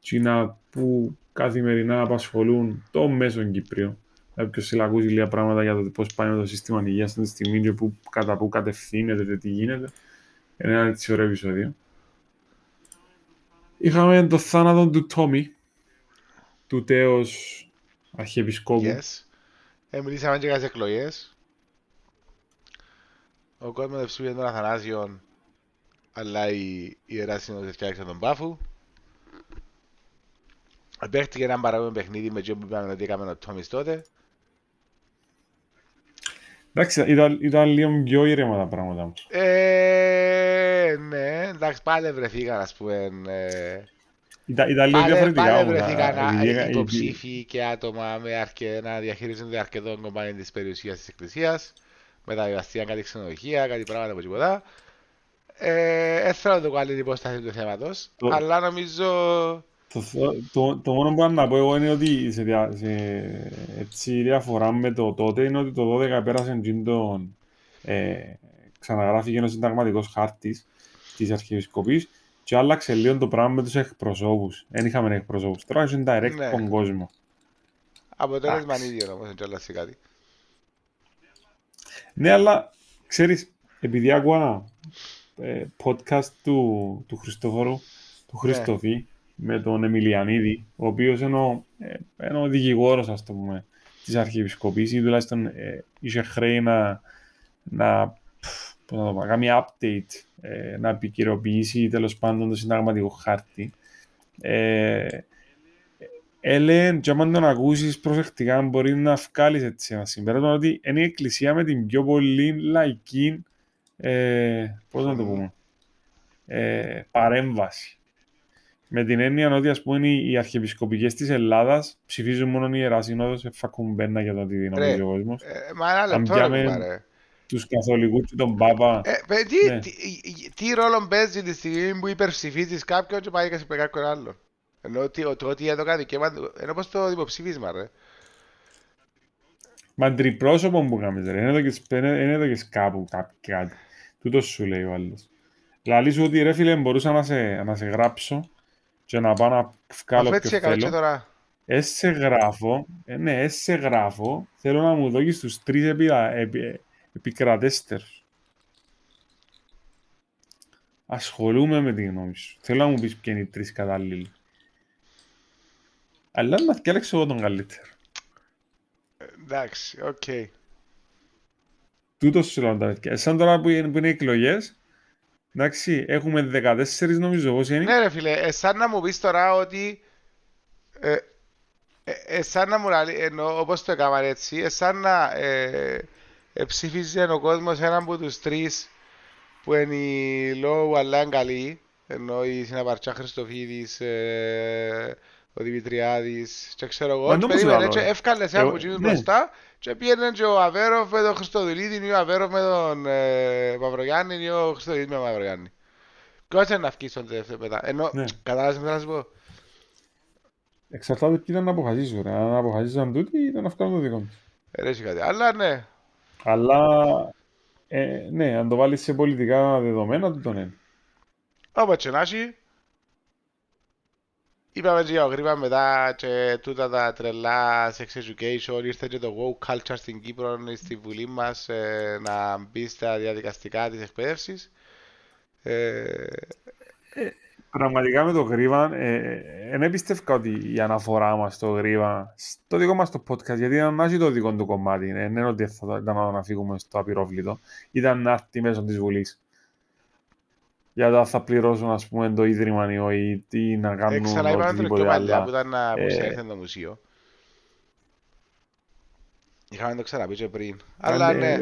Speaker 3: τσίνα που καθημερινά απασχολούν το μέσον Κύπριο. Όποιος θέλει να ακούσει λίγα πράγματα για το πώς πάει το σύστημα υγείας αυτή τη στιγμή και που, κατά πού κατευθύνεται και τι γίνεται. Είναι ένα έτσι ωραίο επεισόδιο. Είχαμε το θάνατο του Τόμι, του τέος αρχιεπισκόπου.
Speaker 1: Yes. Ε, μιλήσαμε και για τις εκλογές. Ο κόσμος δεν ψήφισε τον Αθανάσιον, αλλά η Ιερά Σύνοδος φτιάξε τον Πάφου. Παίχτηκε έναν παραγωγό παιχνίδι με τζιό που είπαμε ότι έκαμε ο Τόμις τότε.
Speaker 3: Εντάξει, ήταν, ήταν λίγο πιο ήρεμα τα πράγματα.
Speaker 1: Ε, ναι, εντάξει, πάλι βρεθήκαν, ας πούμε, ε,
Speaker 3: Ήταν, ήταν λίγο
Speaker 1: πάλι,
Speaker 3: διαφορετικά
Speaker 1: πάλι
Speaker 3: όμως,
Speaker 1: βρεθήκαν
Speaker 3: α,
Speaker 1: α,
Speaker 3: επειδή- επειδή-
Speaker 1: υποψήφοι και άτομα με αρκε, να διαχειρίζονται αρκετό κομμάτι της περιουσίας της Εκκλησίας, μεταβιβαστήκαν κάτι ξενοδοχεία, κάτι πράγματα από τίποτα. Ε, δεν θέλω να το κάνω την υπόσταση του θέματος,
Speaker 3: Το-
Speaker 1: αλλά νομίζω
Speaker 3: Το, θ- το, το μόνο που έχω να πω εγώ είναι ότι σε, δια, σε έτσι, διαφορά με το τότε είναι ότι το 12 πέρασε τζιν τον ε, ξαναγράφηκε ένας συνταγματικός χάρτης της Αρχιεπισκοπής και άλλαξε λίγο το πράγμα με τους εκπροσώπους. Δεν είχαμε εκπροσώπους. Τώρα είναι direct
Speaker 1: Ναι.
Speaker 3: τον κόσμο.
Speaker 1: αποτέλεσμα είναι ίδιο όμως, δεν τρελάσει κάτι.
Speaker 3: Ναι, αλλά ξέρεις, επειδή άκουγα ε, podcast του, του Χριστόφορου, του
Speaker 1: Ναι.
Speaker 3: Χριστοφή, με τον Εμιλιανίδη, ο οποίος είναι ο, ε, είναι ο δικηγόρος, ας το πούμε, της Αρχιεπισκοπής ή τουλάχιστον ε, είχε χρέη να, να, πφ, πώς να το πω, να κάνει update, ε, να επικαιροποιήσει τέλος πάντων το συνταγματικό χάρτη. Ε, Έλεγε, και άμα τον ακούσεις προσεκτικά, μπορεί να βγάλεις έτσι ένα συμπέρασμα ότι είναι η Εκκλησία με την πιο πολύ λαϊκή, ε, πώς να το πούμε, ε, παρέμβαση. Με την έννοια ότι ας πούμε οι, οι αρχιεπισκοπικές της Ελλάδας ψηφίζουν μόνο η Ιερά Σύνοδος, εφακούν μπένα για το τι
Speaker 1: Ρε,
Speaker 3: νομίζει ο κόσμος.
Speaker 1: Ε, μα ένα
Speaker 3: Αν
Speaker 1: λεπτό ρε
Speaker 3: πιάμε-
Speaker 1: κουμπάρε.
Speaker 3: Τους καθολικούς και τον Πάπα.
Speaker 1: Ε, παι- τι,
Speaker 3: Ναι.
Speaker 1: τι, τι ρόλο παίζει τη στιγμή που υπερψηφίζεις κάποιον και πάει και σε κάποιον άλλον. Ενώ ότι, το ότι εδώ κάτι δικαίωμα, είναι όπως το δημοψήφισμα ρε.
Speaker 3: Μα τριπρόσωπο που κάνεις ρε, είναι εδώ και, είναι είναι εδώ και κάπου κάπου κάτι. Τούτος σου λέει ο άλλος. Λαλή σου ότι ρε φίλε μπορούσα να σε, να σε γράψω και να πάω να βγάλω
Speaker 1: Αφού έτσι
Speaker 3: ποιο
Speaker 1: έκαμε και
Speaker 3: θέλω.
Speaker 1: τώρα.
Speaker 3: Έσαι γράφω, ε, ναι, έσαι γράφω, θέλω να μου δώσεις τους τρεις επι, επι, επικρατέστερους. Ασχολούμαι με τη γνώμη σου. Θέλω να μου πεις ποιοι είναι οι τρεις κατάλληλοι. Αλλά να διάλεξω εγώ τον καλύτερο.
Speaker 1: Ε, Εντάξει, οκ.
Speaker 3: Τούτος σου λέω τα παιδιά. Σαν τώρα που είναι, που είναι οι εκλογές, εντάξει, έχουμε 14 νομίζω πώς είναι.
Speaker 1: Ναι ρε φίλε, ε, σαν να μου πεις τώρα ότι ε, ε, ε, σαν να μου λαλεί, ενώ όπως το έκαναν έτσι, ε, σαν να ε, ε, ψήφιζε ο κόσμος έναν από τους τρεις που είναι η Λόου Αλάγκαλη, ενώ η Συναπαρτσά Χριστοφίδης, ε, ο Δημητριάδης και ξέρω εγώ,
Speaker 3: Μα
Speaker 1: και
Speaker 3: νόμως
Speaker 1: περίμενε
Speaker 3: λαλώ,
Speaker 1: και
Speaker 3: ρε.
Speaker 1: εύκαλε σε
Speaker 3: Εγώ-
Speaker 1: από εκείνους
Speaker 3: ναι.
Speaker 1: μπροστά και πήγαινε και ο Αβέροφ με τον Χριστοδουλίδη ή ο Αβέροφ με τον ε, Μαυρογιάννη ή ο Χριστοδουλίδης με τον Μαυρογιάννη. Ποιος είναι να βγει στον τελευταίο μετά. Ενώ,
Speaker 3: Ναι.
Speaker 1: κατάλαβες τι θέλω να σου πω;
Speaker 3: Εξαρτάται ποιοι ήταν να αποφασίσουν. Ρε. Αν αποφασίσαν τούτοι, ήταν να βγάλουν το δικό τους.
Speaker 1: Ε, ρε, έχει κάτι. Αλλά ναι,
Speaker 3: Αλλά, ε, ναι, αν το βάλεις σε πολιτικά δεδομένα, τούτο είναι.
Speaker 1: όπως και να έχει, είπαμε και για ο Γρήπα μετά και τούτα τα τρελά sex education, ήρθε και το woke culture στην Κύπρο, στη Βουλή μας, ε, να μπει στα διαδικαστικά της εκπαίδευσης. Ε,
Speaker 3: Πραγματικά με το γρίβα, δεν ε, πίστευκα ότι η αναφορά μας στο γρίβα, στο δικό μας το podcast, γιατί ήταν να έχει το δικό του κομμάτι, ε, δεν είναι ότι θα ήταν να φύγουμε στο απειρόβλητο, ήταν να έρθει μέσω της Βουλής. Για το αν θα πληρώσουν ας πούμε το ίδρυμα ή όχι, ή να
Speaker 1: Ε,
Speaker 3: κάνουν
Speaker 1: Ξαναείπαμε το πιο
Speaker 3: οτιδήποτε
Speaker 1: παλιά
Speaker 3: άλλο.
Speaker 1: που ήταν να
Speaker 3: Ε,
Speaker 1: που σε έρθει το μουσείο. Είχαμε το ξαναπεί και πριν. Αλλά ναι,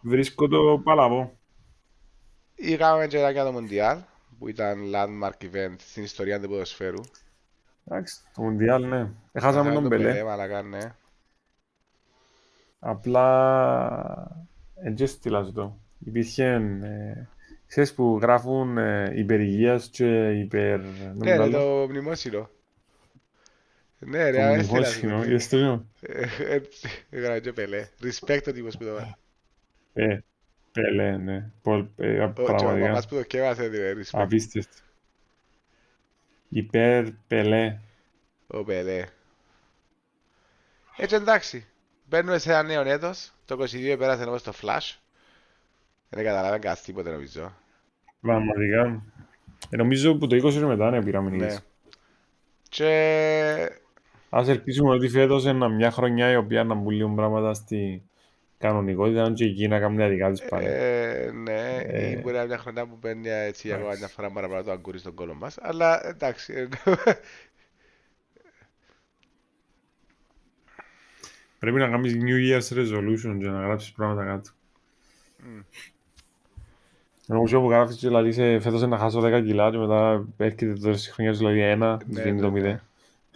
Speaker 3: Βρίσκω το παλαβό.
Speaker 1: είχαμε και ένα για το Μουντιάλ που ήταν landmark event στην ιστορία του ποδοσφαίρου.
Speaker 3: Εντάξει, το Μουντιάλ, ναι. Έχασαμε τον Πελέ.
Speaker 1: μαλακά, ναι.
Speaker 3: Απλά δεν και στείλα σου το. Υπήρχε, ε, ξέρεις που γράφουν ε, υπερ-υγείας και υπερ...
Speaker 1: Ναι, ρε, το μνημόσυνο. Ναι, ρε,
Speaker 3: Το
Speaker 1: έστειλα σου.
Speaker 3: μνημόσυνο, είδες το νιώ.
Speaker 1: Ε, έτσι, Έγραψε και πελέ. Respect ο τύπος που το βάλει.
Speaker 3: Ε, Πελέ, ναι. Πολ- ε,
Speaker 1: Ο- και ο
Speaker 3: Πραγματικά,
Speaker 1: παπάς που το κέβασε, ρε, respect.
Speaker 3: απίστευτο. Υπερ Πελέ.
Speaker 1: Ο Πελέ. Έτσι εντάξει. Μπαίνουμε σε ένα νέο έτος. Το 22 πέρασε όμως το Flash. Δεν καταλάβαινε κάτι τίποτε νομίζω.
Speaker 3: Πραγματικά. Ε, νομίζω που το 20 είναι μετά, ναι, πήραμε
Speaker 1: Ναι.
Speaker 3: νίκες.
Speaker 1: Και
Speaker 3: Ας ελπίσουμε ότι φέτος είναι μια χρονιά η οποία να μπουν λίγο πράγματα στη κανονικότητα και εκεί να κάνουν τα δικά τους πάλι.
Speaker 1: ε, ναι,
Speaker 3: Ε.
Speaker 1: ή μπορεί να είναι μια χρονιά που μπαίνει έτσι ακόμα μια φορά παραπάνω το αγκούρι στον κόλλο μας. Αλλά εντάξει. ε,
Speaker 3: Πρέπει να κάνεις New Year's Resolution και να γράψεις πράγματα κάτω.
Speaker 1: Μμ.
Speaker 3: Νομίζω που γράφεις και δηλαδή σε φέτος να χάσω 10 κιλά και μετά έρχεται το τέλος της χρονιάς δηλαδή ένα,
Speaker 1: Ναι,
Speaker 3: σβήνει
Speaker 1: ναι,
Speaker 3: το
Speaker 1: ναι.
Speaker 3: μηδέν.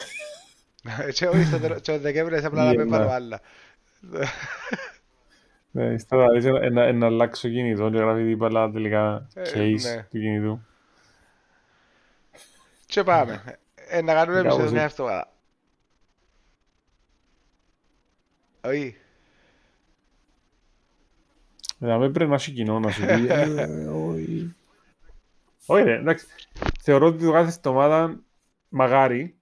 Speaker 1: Και όχι στο τέλος- στο Δεκέμβρη είσαι απλά να
Speaker 3: Ή
Speaker 1: μην πάρω
Speaker 3: ένα.
Speaker 1: άλλα.
Speaker 3: Ναι, στα δηλαδή να- να- να αλλάξω κινητό και γράφει δίπλα τελικά
Speaker 1: Ε,
Speaker 3: case
Speaker 1: ναι.
Speaker 3: του κινητού.
Speaker 1: Και πάμε. Ε, να κάνουμε
Speaker 3: Κάπως
Speaker 1: επεισόδιο μια
Speaker 3: έτσι.
Speaker 1: εβδομάδα. Όχι.
Speaker 3: Δηλαδή πρέπει να έχει κοινό να σου πει «Ε, όχι». Όχι ρε, εντάξει. Θεωρώ ότι το κάθε εβδομάδα μαγάρι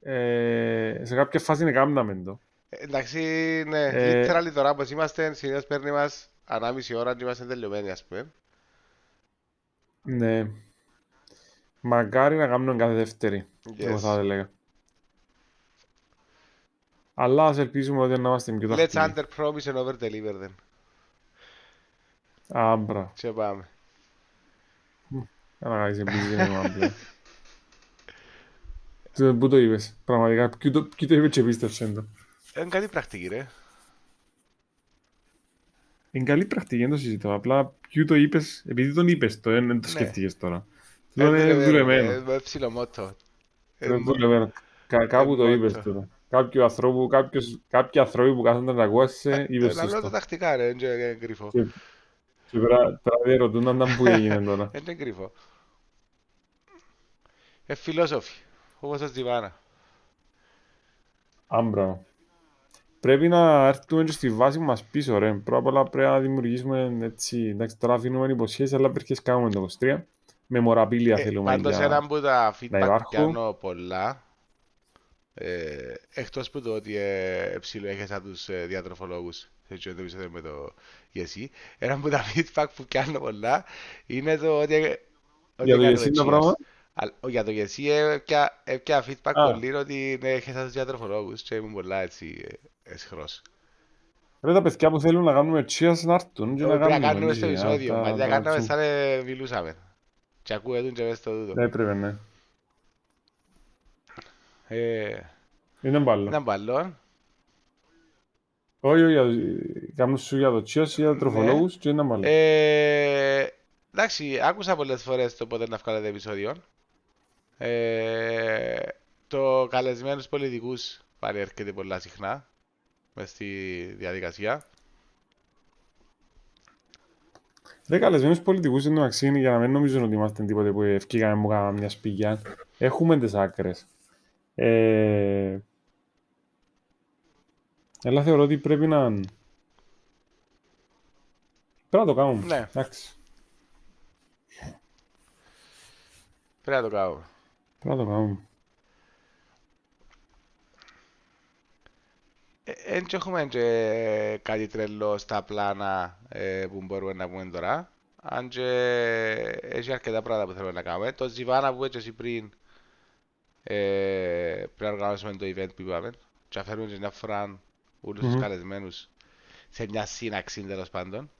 Speaker 3: ε, σε κάποια φάση είναι κάμναμε το.
Speaker 1: Ε, Εντάξει, ναι,
Speaker 3: Ε,
Speaker 1: literally τώρα όπως είμαστε, συνήθως παίρνει μας ανάμιση ώρα και είμαστε τελειωμένοι ας πούμε.
Speaker 3: Ναι. Μακάρι να κάνουμε κάθε Δεύτερη. Εγώ θα
Speaker 1: Yes.
Speaker 3: έλεγα. Αλλά ας ελπίζουμε ότι να είμαστε πιο
Speaker 1: Let's
Speaker 3: τακτικοί.
Speaker 1: under promise and over deliver then.
Speaker 3: Άμπρα.
Speaker 1: Και πάμε.
Speaker 3: Κάνα κάνεις εμπίζεις με εμάς πλέον. Το- Πού το είπες, πραγματικά, ποιο το, ποιο το είπε και πίστεψε το.
Speaker 1: Είναι κάτι πρακτική ρε.
Speaker 3: Είναι καλή πρακτική, δεν το συζητώ. Απλά ποιο το είπες, επειδή τον είπες το, δεν δεν το
Speaker 1: Ναι.
Speaker 3: σκέφτηκες τώρα.
Speaker 1: Ε,
Speaker 3: Το είναι δουλεμένο.
Speaker 1: ε, Με ψηλό μότο. Ε,
Speaker 3: Είναι δουλεμένο. Κα- Κάπου το
Speaker 1: μόνο
Speaker 3: είπες
Speaker 1: το.
Speaker 3: τώρα. Κάποιοι ανθρώπου, κάποιος, κάποιοι άνθρωποι που κάθονται να ακούασαι, είπες
Speaker 1: Ε, Λαλό τα
Speaker 3: σωστό.
Speaker 1: τακτικά ρε, δεν είναι κρυφό.
Speaker 3: Και- Και πρέπει πρέπει να ρωτούν αν ήταν που έγινε τώρα.
Speaker 1: Δεν είναι κρυφό. Ε, φιλόσοφοι, όπως ο Τζιβάνα.
Speaker 3: Άμπρα. Πρέπει να έρθουμε και στη βάση μας πίσω, ρε. Πρώτα απ' όλα πρέπει να δημιουργήσουμε έτσι. Εντάξει, τώρα αφήνουμε υποσχέσεις, αλλά πρέπει να κάνουμε το 23. Με μοραπήλια
Speaker 1: Ε,
Speaker 3: θέλουμε
Speaker 1: Πάντως
Speaker 3: για...
Speaker 1: ένα από τα feedback που
Speaker 3: υπάρχουν.
Speaker 1: πιάνω πολλά ε, εκτός που το ότι ε, ψιλοέχεσα τους ε, διατροφολόγους σε αυτό το επεισόδιο με το Γεσί ένα από τα feedback που πιάνω πολλά είναι το ότι, ότι
Speaker 3: Για το
Speaker 1: έκανα
Speaker 3: Γεσί το
Speaker 1: cheers.
Speaker 3: πράγμα;
Speaker 1: Αλλά, ο, για το Γεσί έπια, έπια feedback
Speaker 3: Α.
Speaker 1: πολύ ότι ναι, έχεσα τους διατροφολόγους και ήμουν πολλά έτσι ε, εσχρός.
Speaker 3: Ρε τα παιδιά που θέλουν να κάνουμε cheers να έρθουν και να
Speaker 1: Πρέπει να
Speaker 3: κάνουμε.
Speaker 1: κάνουμε στο
Speaker 3: έτσι,
Speaker 1: επεισόδιο,
Speaker 3: τα-
Speaker 1: μα
Speaker 3: τα-
Speaker 1: να κάναμε
Speaker 3: τα-
Speaker 1: σαν ε, μιλούσαμε. Και ακούγεται και μες στο τούτο.
Speaker 3: Ναι, πρέπει, ναι.
Speaker 1: Ε,
Speaker 3: Είναι μπάλλο.
Speaker 1: Ήταν μπαλόν.
Speaker 3: Όχι, όχι, για το- κάνουν σου για το cheers ή για τροφολόγους και είναι μπάλλο.
Speaker 1: Ε, εντάξει, άκουσα πολλές φορές το πότε να βγάλετε επεισόδιο. Ε, το καλεσμένους πολιτικούς πάλι έρχεται πολλά συχνά μες στη διαδικασία.
Speaker 3: Ρε καλεσμένους πολιτικούς είναι αξίνη για να μην νομίζουν ότι είμαστε τίποτε που ευκήκαμε μου κάναμε μια σπηγιά. Έχουμε τις άκρες. Ε... Αλλά θεωρώ ότι πρέπει να... Πρέπει να το κάνουμε.
Speaker 1: Ναι.
Speaker 3: Εντάξει.
Speaker 1: Πρέπει να το κάνουμε.
Speaker 3: Πρέπει να το κάνουμε.
Speaker 1: Δεν έχουμε και κάτι τρελό στα πλάνα ε, που μπορούμε να πούμε τώρα. Αν και έχει αρκετά πράγματα που θέλουμε να κάνουμε. Το Ζιβάνα που έτσι εσύ πριν ε, πρέπει να οργανώσουμε το event που είπαμε. Και να φέρουμε και μια φορά όλους τους
Speaker 3: Μμμ.
Speaker 1: καλεσμένους σε μια σύναξη τέλος πάντων.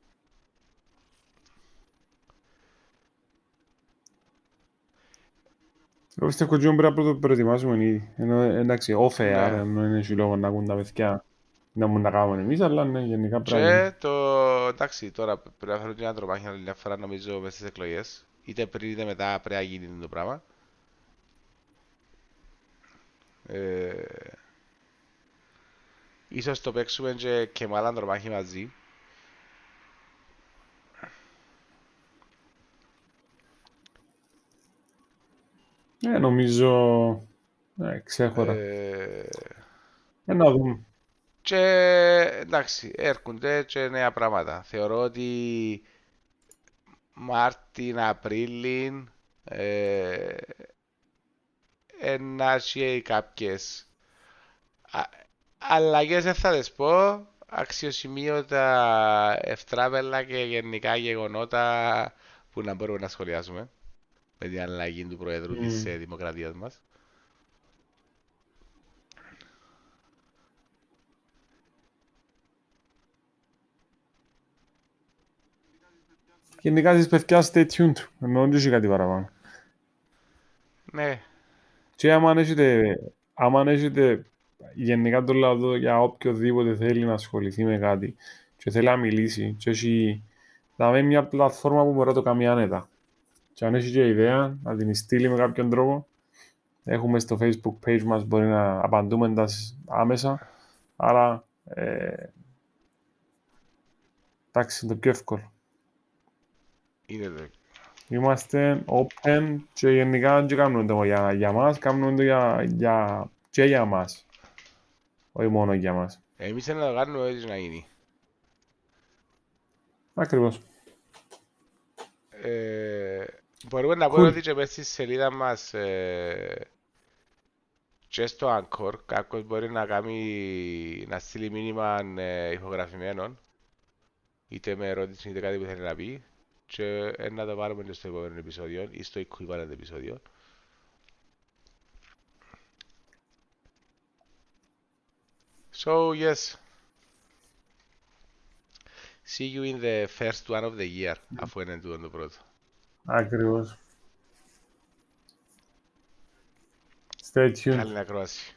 Speaker 3: Εγώ πιστεύω ότι πρέπει να το προετοιμάσουμε ήδη. Ενώ, εντάξει, off air,
Speaker 1: Ναι.
Speaker 3: ενώ είναι σου λόγο να ακούν τα παιδιά να μου να κάνουμε εμείς, αλλά ναι, γενικά πρέπει.
Speaker 1: Και το, εντάξει, τώρα πρέπει να φέρω και ένα τρομάχι άλλη μια φορά νομίζω μέσα στις εκλογές. Είτε πριν είτε μετά πρέπει να γίνει το πράγμα. Ε, ίσως το παίξουμε και, και με άλλα τρομάχι μαζί.
Speaker 3: Ναι, νομίζω, ναι, ξέχωρα.
Speaker 1: Ε,
Speaker 3: Ε, να δούμε.
Speaker 1: Και εντάξει, έρχονται και νέα πράγματα. Θεωρώ ότι Μάρτιν, Απρίλιν ε, να έχει κάποιες α- αλλαγές δεν θα τις πω αξιοσημείωτα ευτράβελα και γενικά γεγονότα που να μπορούμε να σχολιάσουμε με την αλλαγή του Προέδρου της
Speaker 3: Μμμ.
Speaker 1: ε, Δημοκρατίας μας.
Speaker 3: Γενικά στις παιδιά stay tuned, ενώ δεν έχει κάτι παραπάνω.
Speaker 1: Ναι,
Speaker 3: Και άμα έχετε, άμα έχετε γενικά το λέω εδώ για οποιοδήποτε θέλει να ασχοληθεί με κάτι και θέλει να μιλήσει και έχει να με μια πλατφόρμα που μπορεί να το κάνει άνετα. Και αν έχει και ιδέα να την στείλει με κάποιον τρόπο, έχουμε στο facebook page μας, μπορεί να απαντούμε τα σ- άμεσα. Άρα, ε, εντάξει, είναι το πιο εύκολο.
Speaker 1: είναι το
Speaker 3: Είμαστε open και γενικά δεν κάνουμε το για, για μας, κάνουμε το για, για, και για μας. Όχι μόνο για μας.
Speaker 1: Εμείς να το κάνουμε έτσι να γίνει.
Speaker 3: Ακριβώς.
Speaker 1: Ε, μπορούμε να πούμε
Speaker 3: Cool.
Speaker 1: ότι και μέσα στη σελίδα μας ε, και στο Anchor κάποιος μπορεί να κάνει να στείλει μήνυμα ε, ηχογραφημένο είτε με ερώτηση είτε κάτι που θέλει να πει και ε, να το πάρουμε και στο επόμενο επεισόδιο ή στο equivalent επεισόδιο. So yes. See you in the first one of the year, αφού είναι τούτο το πρώτο.
Speaker 3: Ακριβώς. Stay tuned.
Speaker 1: Καλή ακρόαση.